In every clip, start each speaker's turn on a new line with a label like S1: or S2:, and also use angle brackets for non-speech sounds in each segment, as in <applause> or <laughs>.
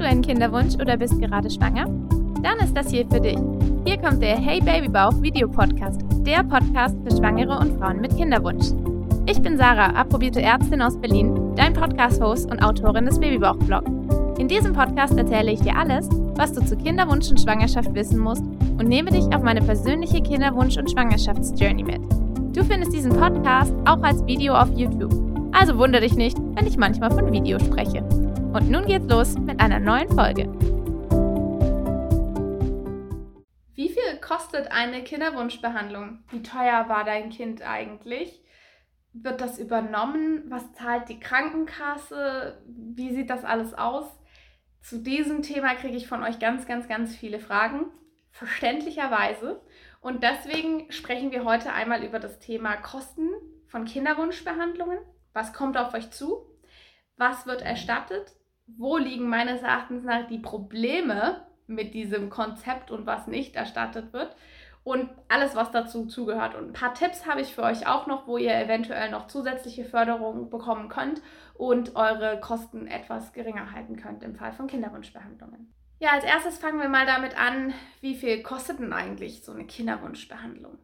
S1: du einen Kinderwunsch oder bist gerade schwanger? Dann ist das hier für dich. Hier kommt der Hey Babybauch Video Podcast, der Podcast für Schwangere und Frauen mit Kinderwunsch. Ich bin Sarah, approbierte Ärztin aus Berlin, dein Podcast-Host und Autorin des Babybauch-Blog. In diesem Podcast erzähle ich dir alles, was du zu Kinderwunsch und Schwangerschaft wissen musst und nehme dich auf meine persönliche Kinderwunsch- und Schwangerschaftsjourney mit. Du findest diesen Podcast auch als Video auf YouTube. Also wundere dich nicht, wenn ich manchmal von Video spreche. Und nun geht's los mit einer neuen Folge.
S2: Wie viel kostet eine Kinderwunschbehandlung? Wie teuer war dein Kind eigentlich? Wird das übernommen? Was zahlt die Krankenkasse? Wie sieht das alles aus? Zu diesem Thema kriege ich von euch ganz, ganz, ganz viele Fragen. Verständlicherweise. Und deswegen sprechen wir heute einmal über das Thema Kosten von Kinderwunschbehandlungen. Was kommt auf euch zu? Was wird erstattet? Wo liegen meines Erachtens nach die Probleme mit diesem Konzept und was nicht erstattet wird und alles, was dazu zugehört. Und ein paar Tipps habe ich für euch auch noch, wo ihr eventuell noch zusätzliche Förderung bekommen könnt und eure Kosten etwas geringer halten könnt im Fall von Kinderwunschbehandlungen. Ja, als erstes fangen wir mal damit an, wie viel kostet denn eigentlich so eine Kinderwunschbehandlung?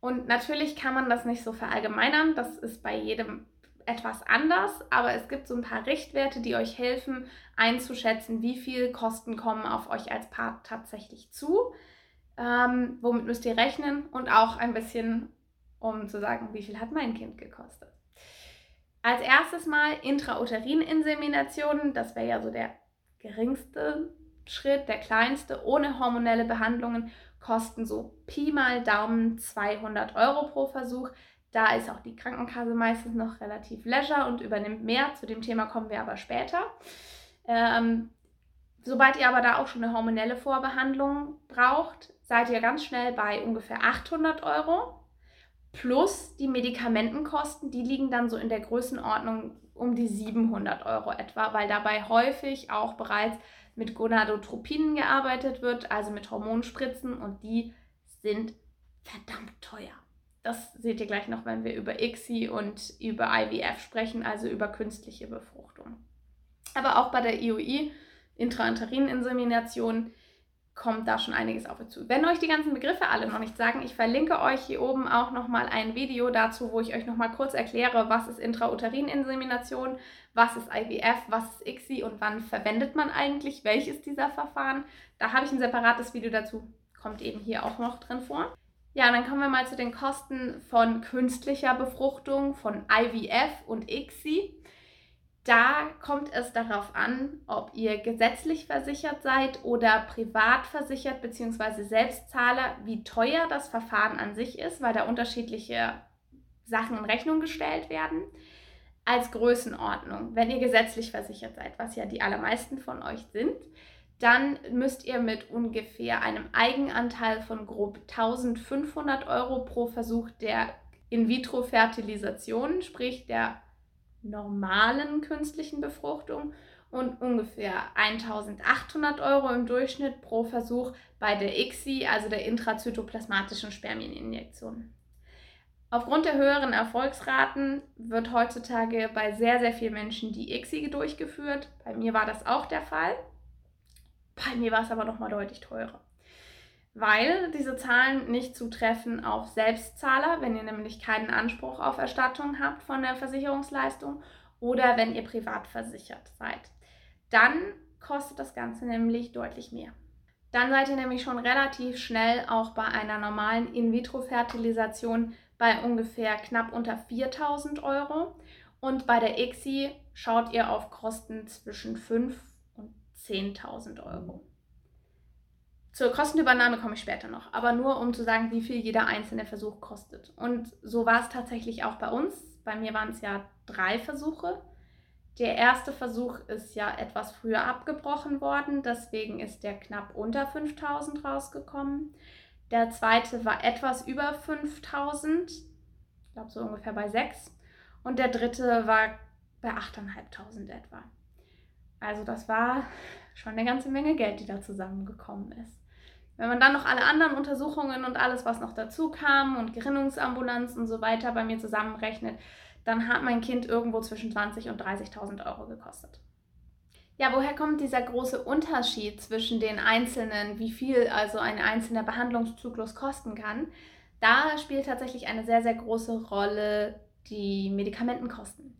S2: Und natürlich kann man das nicht so verallgemeinern, das ist bei jedem etwas anders, aber es gibt so ein paar Richtwerte, die euch helfen einzuschätzen, wie viel Kosten kommen auf euch als Paar tatsächlich zu. Ähm, womit müsst ihr rechnen und auch ein bisschen, um zu sagen, wie viel hat mein Kind gekostet. Als erstes mal Intrauterininseminationen, das wäre ja so der geringste Schritt, der kleinste, ohne hormonelle Behandlungen, kosten so Pi mal Daumen 200 Euro pro Versuch. Da ist auch die Krankenkasse meistens noch relativ leisure und übernimmt mehr. Zu dem Thema kommen wir aber später. Ähm, sobald ihr aber da auch schon eine hormonelle Vorbehandlung braucht, seid ihr ganz schnell bei ungefähr 800 Euro. Plus die Medikamentenkosten, die liegen dann so in der Größenordnung um die 700 Euro etwa, weil dabei häufig auch bereits mit Gonadotropinen gearbeitet wird, also mit Hormonspritzen und die sind verdammt teuer. Das seht ihr gleich noch, wenn wir über ICSI und über IVF sprechen, also über künstliche Befruchtung. Aber auch bei der IOI, Intrainterininsemination, kommt da schon einiges auf euch zu. Wenn euch die ganzen Begriffe alle noch nicht sagen, ich verlinke euch hier oben auch nochmal ein Video dazu, wo ich euch nochmal kurz erkläre, was ist Intrauterininsemination, was ist IVF, was ist ICSI und wann verwendet man eigentlich welches dieser Verfahren. Da habe ich ein separates Video dazu, kommt eben hier auch noch drin vor. Ja, dann kommen wir mal zu den Kosten von künstlicher Befruchtung, von IVF und ICSI. Da kommt es darauf an, ob ihr gesetzlich versichert seid oder privat versichert bzw. Selbstzahler, wie teuer das Verfahren an sich ist, weil da unterschiedliche Sachen in Rechnung gestellt werden. Als Größenordnung, wenn ihr gesetzlich versichert seid, was ja die allermeisten von euch sind, dann müsst ihr mit ungefähr einem Eigenanteil von grob 1500 Euro pro Versuch der In-vitro-Fertilisation, sprich der normalen künstlichen Befruchtung und ungefähr 1800 Euro im Durchschnitt pro Versuch bei der ICSI, also der intrazytoplasmatischen Spermieninjektion. Aufgrund der höheren Erfolgsraten wird heutzutage bei sehr, sehr vielen Menschen die ICSI durchgeführt. Bei mir war das auch der Fall. Bei mir war es aber nochmal deutlich teurer. Weil diese Zahlen nicht zutreffen auf Selbstzahler, wenn ihr nämlich keinen Anspruch auf Erstattung habt von der Versicherungsleistung oder wenn ihr privat versichert seid. Dann kostet das Ganze nämlich deutlich mehr. Dann seid ihr nämlich schon relativ schnell auch bei einer normalen In-vitro-Fertilisation bei ungefähr knapp unter 4000 Euro. Und bei der ICSI schaut ihr auf Kosten zwischen 5 10.000 Euro. Zur Kostenübernahme komme ich später noch, aber nur um zu sagen, wie viel jeder einzelne Versuch kostet. Und so war es tatsächlich auch bei uns. Bei mir waren es ja drei Versuche. Der erste Versuch ist ja etwas früher abgebrochen worden, deswegen ist der knapp unter 5000 rausgekommen. Der zweite war etwas über 5000, ich glaube so ungefähr bei 6. Und der dritte war bei 8500 etwa. Also das war schon eine ganze Menge Geld, die da zusammengekommen ist. Wenn man dann noch alle anderen Untersuchungen und alles, was noch dazu kam und Gerinnungsambulanz und so weiter bei mir zusammenrechnet, dann hat mein Kind irgendwo zwischen 20.000 und 30.000 Euro gekostet. Ja, woher kommt dieser große Unterschied zwischen den einzelnen, wie viel also ein einzelner Behandlungszyklus kosten kann? Da spielt tatsächlich eine sehr, sehr große Rolle die Medikamentenkosten,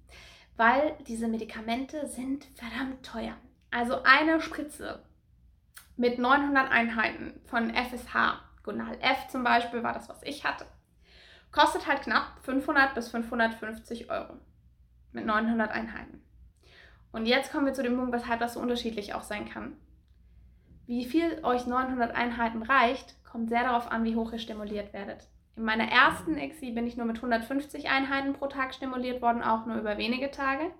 S2: weil diese Medikamente sind verdammt teuer. Also eine Spritze mit 900 Einheiten von FSH, Gonal F zum Beispiel war das, was ich hatte, kostet halt knapp 500 bis 550 Euro mit 900 Einheiten. Und jetzt kommen wir zu dem Punkt, weshalb das so unterschiedlich auch sein kann. Wie viel euch 900 Einheiten reicht, kommt sehr darauf an, wie hoch ihr stimuliert werdet. In meiner ersten XI bin ich nur mit 150 Einheiten pro Tag stimuliert worden, auch nur über wenige Tage.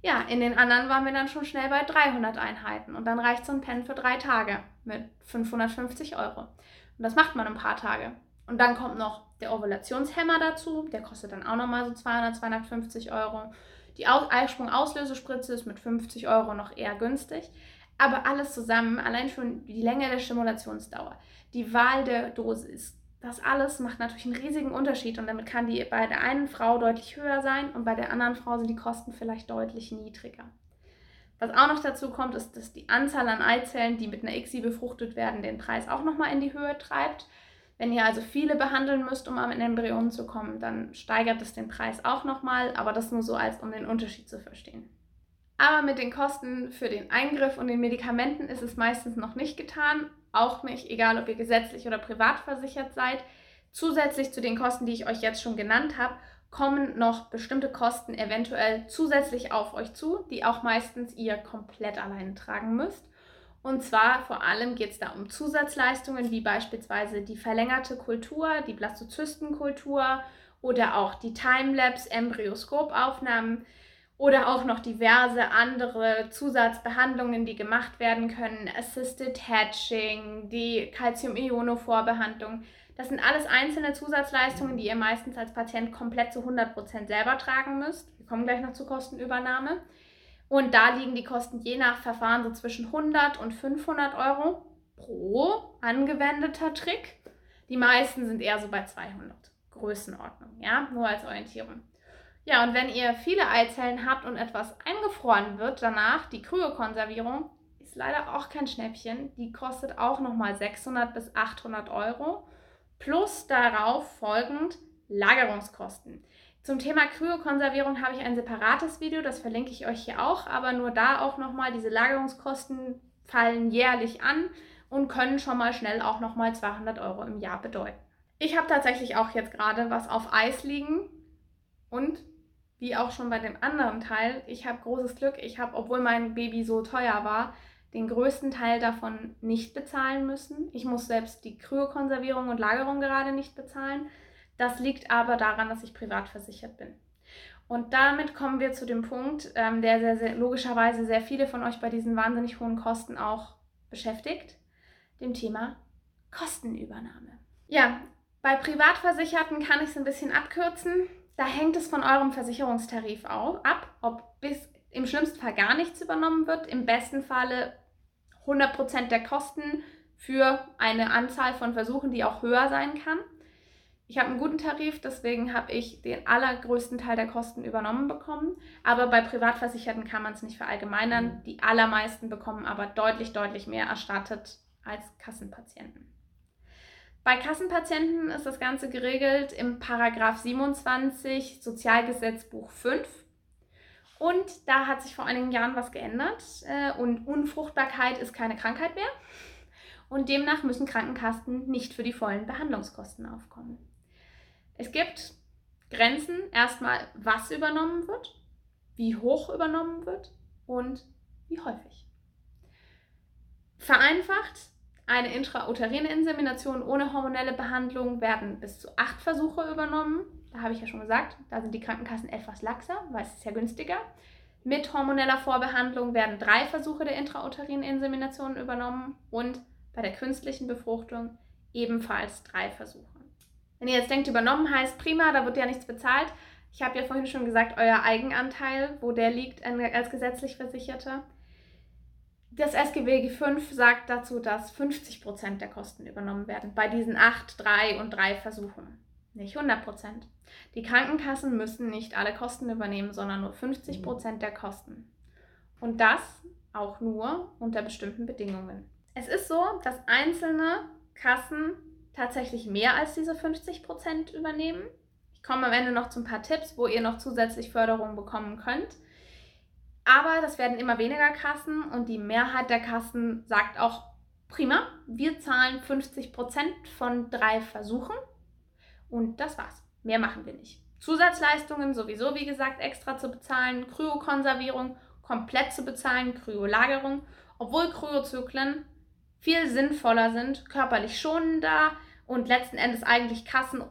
S2: Ja, in den anderen waren wir dann schon schnell bei 300 Einheiten und dann reicht so ein Pen für drei Tage mit 550 Euro. Und das macht man ein paar Tage. Und dann kommt noch der Ovulationshemmer dazu, der kostet dann auch nochmal so 200, 250 Euro. Die Eisprung-Auslösespritze ist mit 50 Euro noch eher günstig. Aber alles zusammen, allein schon die Länge der Stimulationsdauer, die Wahl der Dosis, das alles macht natürlich einen riesigen Unterschied und damit kann die bei der einen Frau deutlich höher sein und bei der anderen Frau sind die Kosten vielleicht deutlich niedriger. Was auch noch dazu kommt, ist, dass die Anzahl an Eizellen, die mit einer ICSI befruchtet werden, den Preis auch nochmal in die Höhe treibt. Wenn ihr also viele behandeln müsst, um am Embryon zu kommen, dann steigert es den Preis auch nochmal, aber das nur so als um den Unterschied zu verstehen. Aber mit den Kosten für den Eingriff und den Medikamenten ist es meistens noch nicht getan, auch nicht, egal ob ihr gesetzlich oder privat versichert seid. Zusätzlich zu den Kosten, die ich euch jetzt schon genannt habe, kommen noch bestimmte Kosten eventuell zusätzlich auf euch zu, die auch meistens ihr komplett alleine tragen müsst. Und zwar vor allem geht es da um Zusatzleistungen wie beispielsweise die verlängerte Kultur, die Blastozystenkultur oder auch die Timelapse Embryoskopaufnahmen oder auch noch diverse andere Zusatzbehandlungen, die gemacht werden können, Assisted Hatching, die Calcium-Ionophorbehandlung. Das sind alles einzelne Zusatzleistungen, die ihr meistens als Patient komplett zu 100% selber tragen müsst. Wir kommen gleich noch zur Kostenübernahme. Und da liegen die Kosten je nach Verfahren so zwischen 100 und 500 Euro pro angewendeter Trick. Die meisten sind eher so bei 200 Größenordnung, ja, nur als Orientierung. Ja, und wenn ihr viele Eizellen habt und etwas eingefroren wird danach, die Kryokonservierung, ist leider auch kein Schnäppchen. Die kostet auch nochmal 600 bis 800 Euro plus darauf folgend Lagerungskosten. Zum Thema Kryokonservierung habe ich ein separates Video, das verlinke ich euch hier auch, aber nur da auch nochmal, diese Lagerungskosten fallen jährlich an und können schon mal schnell auch nochmal 200 Euro im Jahr bedeuten. Ich habe tatsächlich auch jetzt gerade was auf Eis liegen und wie auch schon bei dem anderen Teil, ich habe großes Glück. Ich habe, obwohl mein Baby so teuer war, den größten Teil davon nicht bezahlen müssen. Ich muss selbst die Kryokonservierung und Lagerung gerade nicht bezahlen. Das liegt aber daran, dass ich privat versichert bin. Und damit kommen wir zu dem Punkt, ähm, der sehr, sehr, logischerweise sehr viele von euch bei diesen wahnsinnig hohen Kosten auch beschäftigt, dem Thema Kostenübernahme. Ja, bei Privatversicherten kann ich es ein bisschen abkürzen. Da hängt es von eurem Versicherungstarif ab, ob bis im schlimmsten Fall gar nichts übernommen wird, im besten Falle 100% der Kosten für eine Anzahl von Versuchen, die auch höher sein kann. Ich habe einen guten Tarif, deswegen habe ich den allergrößten Teil der Kosten übernommen bekommen. Aber bei Privatversicherten kann man es nicht verallgemeinern. Die allermeisten bekommen aber deutlich, deutlich mehr erstattet als Kassenpatienten. Bei Kassenpatienten ist das Ganze geregelt im Paragraph 27 Sozialgesetzbuch 5. Und da hat sich vor einigen Jahren was geändert äh, und Unfruchtbarkeit ist keine Krankheit mehr. Und demnach müssen Krankenkassen nicht für die vollen Behandlungskosten aufkommen. Es gibt Grenzen, erstmal, was übernommen wird, wie hoch übernommen wird und wie häufig. Vereinfacht eine intrauterine Insemination ohne hormonelle Behandlung werden bis zu acht Versuche übernommen. Da habe ich ja schon gesagt, da sind die Krankenkassen etwas laxer, weil es ist ja günstiger. Mit hormoneller Vorbehandlung werden drei Versuche der intrauterinen Insemination übernommen und bei der künstlichen Befruchtung ebenfalls drei Versuche. Wenn ihr jetzt denkt, übernommen heißt prima, da wird ja nichts bezahlt. Ich habe ja vorhin schon gesagt, euer Eigenanteil, wo der liegt als gesetzlich Versicherter. Das SGB 5 sagt dazu, dass 50% der Kosten übernommen werden bei diesen 8, 3 und 3 Versuchen. Nicht 100%. Die Krankenkassen müssen nicht alle Kosten übernehmen, sondern nur 50% der Kosten. Und das auch nur unter bestimmten Bedingungen. Es ist so, dass einzelne Kassen tatsächlich mehr als diese 50% übernehmen. Ich komme am Ende noch zu ein paar Tipps, wo ihr noch zusätzlich Förderung bekommen könnt. Aber das werden immer weniger Kassen und die Mehrheit der Kassen sagt auch, prima, wir zahlen 50% von drei Versuchen und das war's. Mehr machen wir nicht. Zusatzleistungen sowieso, wie gesagt, extra zu bezahlen, Kryokonservierung komplett zu bezahlen, Kryolagerung, obwohl Kryozyklen viel sinnvoller sind, körperlich schonender und letzten Endes eigentlich Kassen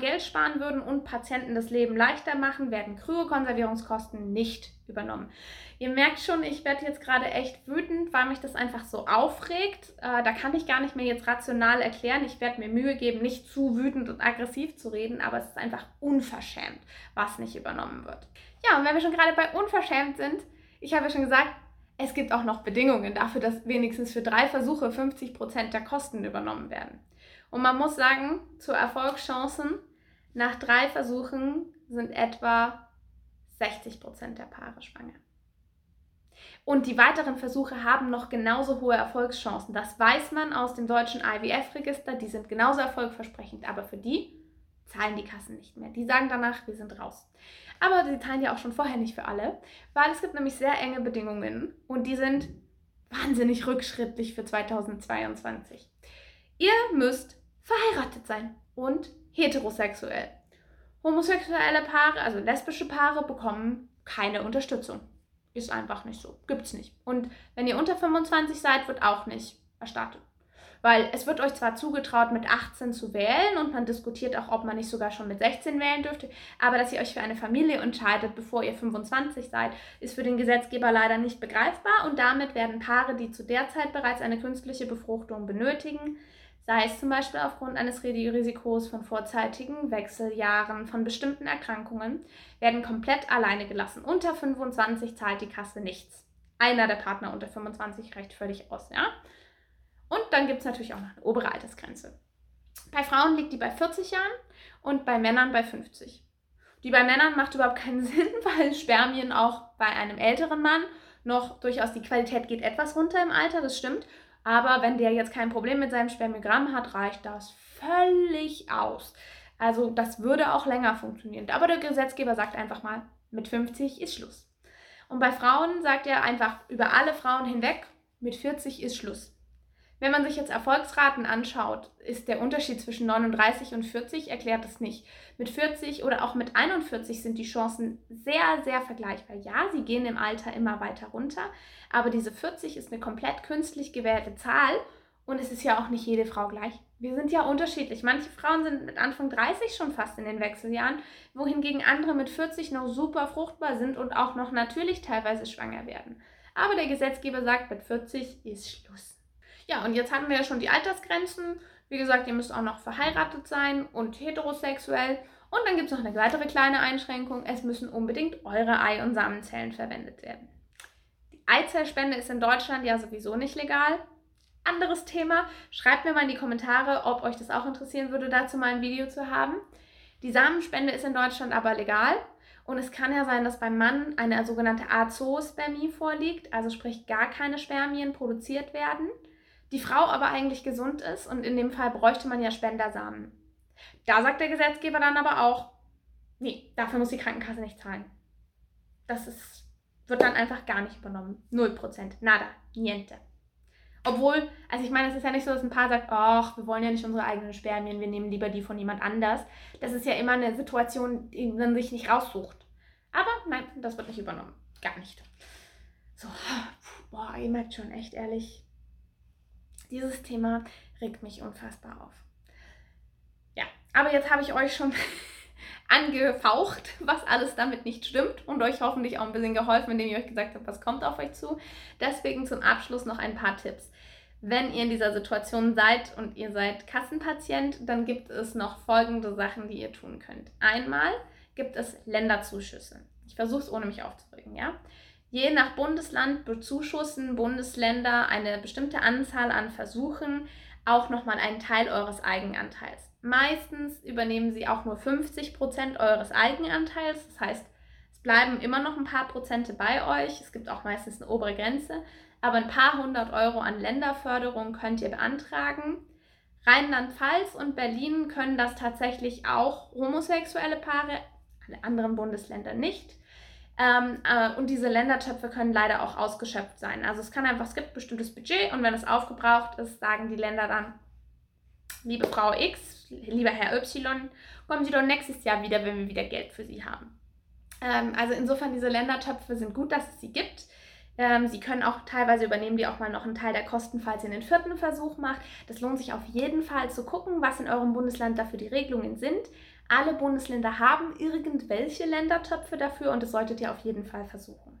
S2: Geld sparen würden und Patienten das Leben leichter machen, werden Kryokonservierungskosten nicht übernommen. Ihr merkt schon, ich werde jetzt gerade echt wütend, weil mich das einfach so aufregt. Äh, da kann ich gar nicht mehr jetzt rational erklären. Ich werde mir Mühe geben, nicht zu wütend und aggressiv zu reden, aber es ist einfach unverschämt, was nicht übernommen wird. Ja, und wenn wir schon gerade bei unverschämt sind, ich habe ja schon gesagt, es gibt auch noch Bedingungen dafür, dass wenigstens für drei Versuche 50% der Kosten übernommen werden. Und man muss sagen, zu Erfolgschancen nach drei Versuchen sind etwa 60% der Paare schwanger. Und die weiteren Versuche haben noch genauso hohe Erfolgschancen. Das weiß man aus dem deutschen IWF-Register. Die sind genauso erfolgversprechend. Aber für die zahlen die Kassen nicht mehr. Die sagen danach, wir sind raus. Aber sie zahlen ja auch schon vorher nicht für alle, weil es gibt nämlich sehr enge Bedingungen und die sind wahnsinnig rückschrittlich für 2022. Ihr müsst verheiratet sein und heterosexuell. Homosexuelle Paare, also lesbische Paare, bekommen keine Unterstützung. Ist einfach nicht so. Gibt's nicht. Und wenn ihr unter 25 seid, wird auch nicht erstattet. Weil es wird euch zwar zugetraut, mit 18 zu wählen und man diskutiert auch, ob man nicht sogar schon mit 16 wählen dürfte, aber dass ihr euch für eine Familie entscheidet, bevor ihr 25 seid, ist für den Gesetzgeber leider nicht begreifbar und damit werden Paare, die zu der Zeit bereits eine künstliche Befruchtung benötigen, sei es zum Beispiel aufgrund eines Risikos von vorzeitigen Wechseljahren, von bestimmten Erkrankungen, werden komplett alleine gelassen. Unter 25 zahlt die Kasse nichts. Einer der Partner unter 25 reicht völlig aus, ja? Und dann gibt es natürlich auch noch eine obere Altersgrenze. Bei Frauen liegt die bei 40 Jahren und bei Männern bei 50. Die bei Männern macht überhaupt keinen <laughs> Sinn, weil Spermien auch bei einem älteren Mann noch durchaus die Qualität geht etwas runter im Alter, das stimmt. Aber wenn der jetzt kein Problem mit seinem Spermiogramm hat, reicht das völlig aus. Also das würde auch länger funktionieren. Aber der Gesetzgeber sagt einfach mal, mit 50 ist Schluss. Und bei Frauen sagt er einfach über alle Frauen hinweg, mit 40 ist Schluss. Wenn man sich jetzt Erfolgsraten anschaut, ist der Unterschied zwischen 39 und 40 erklärt es nicht. Mit 40 oder auch mit 41 sind die Chancen sehr, sehr vergleichbar. Ja, sie gehen im Alter immer weiter runter, aber diese 40 ist eine komplett künstlich gewählte Zahl und es ist ja auch nicht jede Frau gleich. Wir sind ja unterschiedlich. Manche Frauen sind mit Anfang 30 schon fast in den Wechseljahren, wohingegen andere mit 40 noch super fruchtbar sind und auch noch natürlich teilweise schwanger werden. Aber der Gesetzgeber sagt, mit 40 ist Schluss. Ja, und jetzt hatten wir ja schon die Altersgrenzen. Wie gesagt, ihr müsst auch noch verheiratet sein und heterosexuell. Und dann gibt es noch eine weitere kleine Einschränkung. Es müssen unbedingt eure Ei- und Samenzellen verwendet werden. Die Eizellspende ist in Deutschland ja sowieso nicht legal. Anderes Thema. Schreibt mir mal in die Kommentare, ob euch das auch interessieren würde, dazu mal ein Video zu haben. Die Samenspende ist in Deutschland aber legal. Und es kann ja sein, dass beim Mann eine sogenannte Azoospermie vorliegt, also sprich gar keine Spermien produziert werden die Frau aber eigentlich gesund ist und in dem Fall bräuchte man ja Spendersamen. Da sagt der Gesetzgeber dann aber auch, nee, dafür muss die Krankenkasse nicht zahlen. Das ist, wird dann einfach gar nicht übernommen. Null Prozent. Nada. Niente. Obwohl, also ich meine, es ist ja nicht so, dass ein Paar sagt, ach, wir wollen ja nicht unsere eigenen Spermien, wir nehmen lieber die von jemand anders. Das ist ja immer eine Situation, die man sich nicht raussucht. Aber nein, das wird nicht übernommen. Gar nicht. So, boah, ihr merkt schon, echt ehrlich, dieses Thema regt mich unfassbar auf. Ja, aber jetzt habe ich euch schon <laughs> angefaucht, was alles damit nicht stimmt und euch hoffentlich auch ein bisschen geholfen, indem ich euch gesagt habe, was kommt auf euch zu. Deswegen zum Abschluss noch ein paar Tipps. Wenn ihr in dieser Situation seid und ihr seid Kassenpatient, dann gibt es noch folgende Sachen, die ihr tun könnt. Einmal gibt es Länderzuschüsse. Ich versuche es ohne mich aufzuregen, ja. Je nach Bundesland bezuschussen Bundesländer eine bestimmte Anzahl an Versuchen auch nochmal einen Teil eures Eigenanteils. Meistens übernehmen sie auch nur 50% eures Eigenanteils. Das heißt, es bleiben immer noch ein paar Prozente bei euch. Es gibt auch meistens eine obere Grenze. Aber ein paar hundert Euro an Länderförderung könnt ihr beantragen. Rheinland-Pfalz und Berlin können das tatsächlich auch homosexuelle Paare, alle anderen Bundesländer nicht. Ähm, äh, und diese Ländertöpfe können leider auch ausgeschöpft sein. Also es kann einfach, es gibt ein bestimmtes Budget und wenn es aufgebraucht ist, sagen die Länder dann, liebe Frau X, lieber Herr Y, kommen Sie doch nächstes Jahr wieder, wenn wir wieder Geld für Sie haben. Ähm, also insofern, diese Ländertöpfe sind gut, dass es sie gibt. Ähm, sie können auch teilweise übernehmen die auch mal noch einen Teil der Kosten, falls ihr den vierten Versuch macht. Das lohnt sich auf jeden Fall zu gucken, was in eurem Bundesland dafür die Regelungen sind. Alle Bundesländer haben irgendwelche Ländertöpfe dafür und das solltet ihr auf jeden Fall versuchen.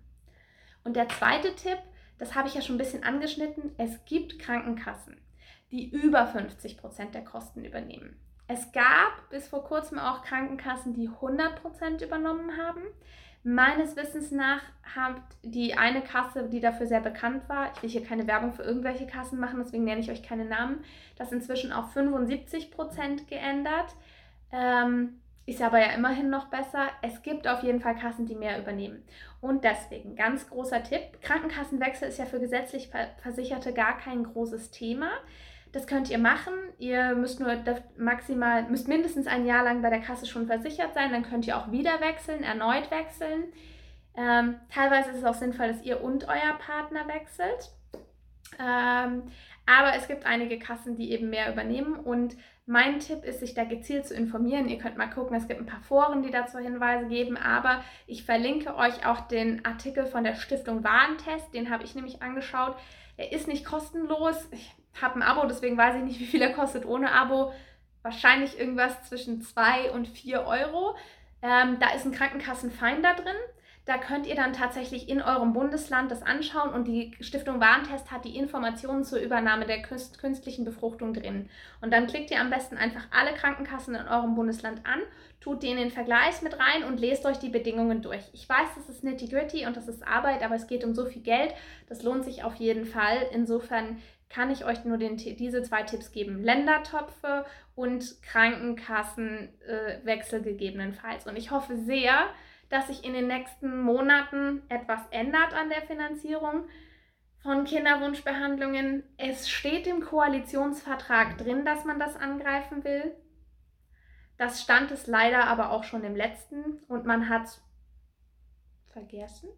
S2: Und der zweite Tipp, das habe ich ja schon ein bisschen angeschnitten, es gibt Krankenkassen, die über 50 Prozent der Kosten übernehmen. Es gab bis vor kurzem auch Krankenkassen, die 100 Prozent übernommen haben. Meines Wissens nach hat die eine Kasse, die dafür sehr bekannt war, ich will hier keine Werbung für irgendwelche Kassen machen, deswegen nenne ich euch keine Namen, das inzwischen auf 75 Prozent geändert. Ähm, ist aber ja immerhin noch besser. Es gibt auf jeden Fall Kassen, die mehr übernehmen. Und deswegen, ganz großer Tipp, Krankenkassenwechsel ist ja für gesetzlich Versicherte gar kein großes Thema. Das könnt ihr machen. Ihr müsst nur maximal, müsst mindestens ein Jahr lang bei der Kasse schon versichert sein. Dann könnt ihr auch wieder wechseln, erneut wechseln. Ähm, teilweise ist es auch sinnvoll, dass ihr und euer Partner wechselt. Ähm, aber es gibt einige Kassen, die eben mehr übernehmen. Und mein Tipp ist, sich da gezielt zu informieren. Ihr könnt mal gucken, es gibt ein paar Foren, die dazu Hinweise geben. Aber ich verlinke euch auch den Artikel von der Stiftung Warentest. Den habe ich nämlich angeschaut. Er ist nicht kostenlos. Ich habe ein Abo, deswegen weiß ich nicht, wie viel er kostet ohne Abo. Wahrscheinlich irgendwas zwischen 2 und 4 Euro. Ähm, da ist ein Krankenkassenfinder drin. Da könnt ihr dann tatsächlich in eurem Bundesland das anschauen und die Stiftung Warentest hat die Informationen zur Übernahme der künstlichen Befruchtung drin. Und dann klickt ihr am besten einfach alle Krankenkassen in eurem Bundesland an, tut die in den Vergleich mit rein und lest euch die Bedingungen durch. Ich weiß, das ist nitty-gritty und das ist Arbeit, aber es geht um so viel Geld. Das lohnt sich auf jeden Fall. Insofern kann ich euch nur den, diese zwei Tipps geben. Ländertopfe und Krankenkassenwechsel äh, gegebenenfalls. Und ich hoffe sehr, dass sich in den nächsten Monaten etwas ändert an der Finanzierung von Kinderwunschbehandlungen. Es steht im Koalitionsvertrag drin, dass man das angreifen will. Das stand es leider aber auch schon im letzten und man hat vergessen,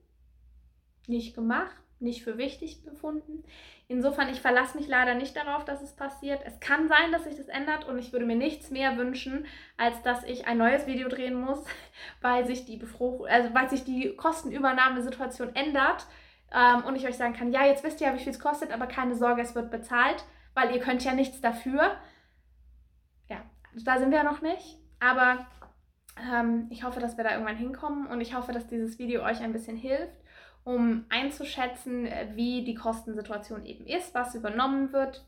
S2: nicht gemacht nicht für wichtig befunden. Insofern, ich verlasse mich leider nicht darauf, dass es passiert. Es kann sein, dass sich das ändert und ich würde mir nichts mehr wünschen, als dass ich ein neues Video drehen muss, <laughs> weil sich die Befruch also weil sich die Kostenübernahmesituation ändert ähm, und ich euch sagen kann, ja, jetzt wisst ihr ja, wie viel es kostet, aber keine Sorge, es wird bezahlt, weil ihr könnt ja nichts dafür. Ja, da sind wir ja noch nicht, aber ähm, ich hoffe, dass wir da irgendwann hinkommen und ich hoffe, dass dieses Video euch ein bisschen hilft um einzuschätzen, äh, wie die Kostensituation eben ist, was übernommen wird,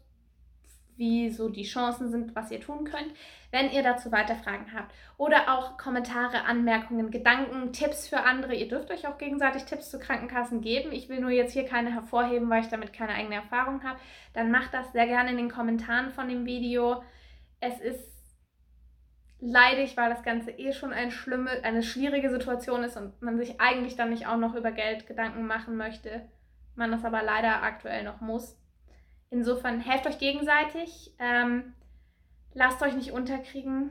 S2: wie so die Chancen sind, was ihr tun könnt, wenn ihr dazu weiter Fragen habt. Oder auch Kommentare, Anmerkungen, Gedanken, Tipps für andere. Ihr dürft euch auch gegenseitig Tipps zu Krankenkassen geben. Ich will nur jetzt hier keine hervorheben, weil ich damit keine eigene Erfahrung habe. Dann macht das sehr gerne in den Kommentaren von dem Video. Es ist leidig, weil das Ganze eh schon ein schlimme, eine schwierige Situation ist und man sich eigentlich dann nicht auch noch über Geld Gedanken machen möchte. Man das aber leider aktuell noch muss. Insofern helft euch gegenseitig. Ähm, lasst euch nicht unterkriegen.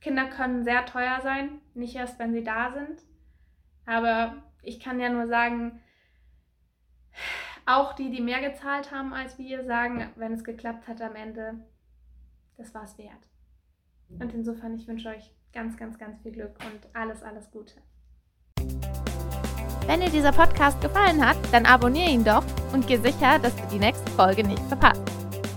S2: Kinder können sehr teuer sein, nicht erst, wenn sie da sind. Aber ich kann ja nur sagen, auch die, die mehr gezahlt haben als wir, sagen, wenn es geklappt hat am Ende, das war es wert. Und insofern, ich wünsche euch ganz, ganz, ganz viel Glück und alles, alles Gute.
S1: Wenn dir dieser Podcast gefallen hat, dann abonniere ihn doch und geh sicher, dass du die nächste Folge nicht verpasst.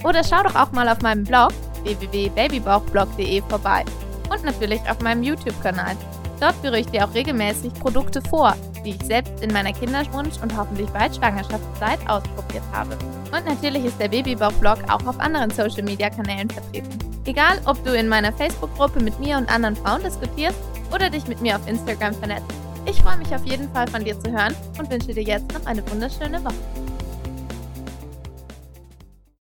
S1: Oder schau doch auch mal auf meinem Blog www.babybauchblog.de vorbei und natürlich auf meinem YouTube-Kanal. Dort führe ich dir auch regelmäßig Produkte vor, die ich selbst in meiner Kinderwunsch- und hoffentlich bald Schwangerschaftszeit ausprobiert habe. Und natürlich ist der Babybauch-Blog auch auf anderen Social-Media-Kanälen vertreten. Egal, ob du in meiner Facebook-Gruppe mit mir und anderen Frauen diskutierst oder dich mit mir auf Instagram vernetzt. Ich freue mich auf jeden Fall von dir zu hören und wünsche dir jetzt noch eine wunderschöne Woche.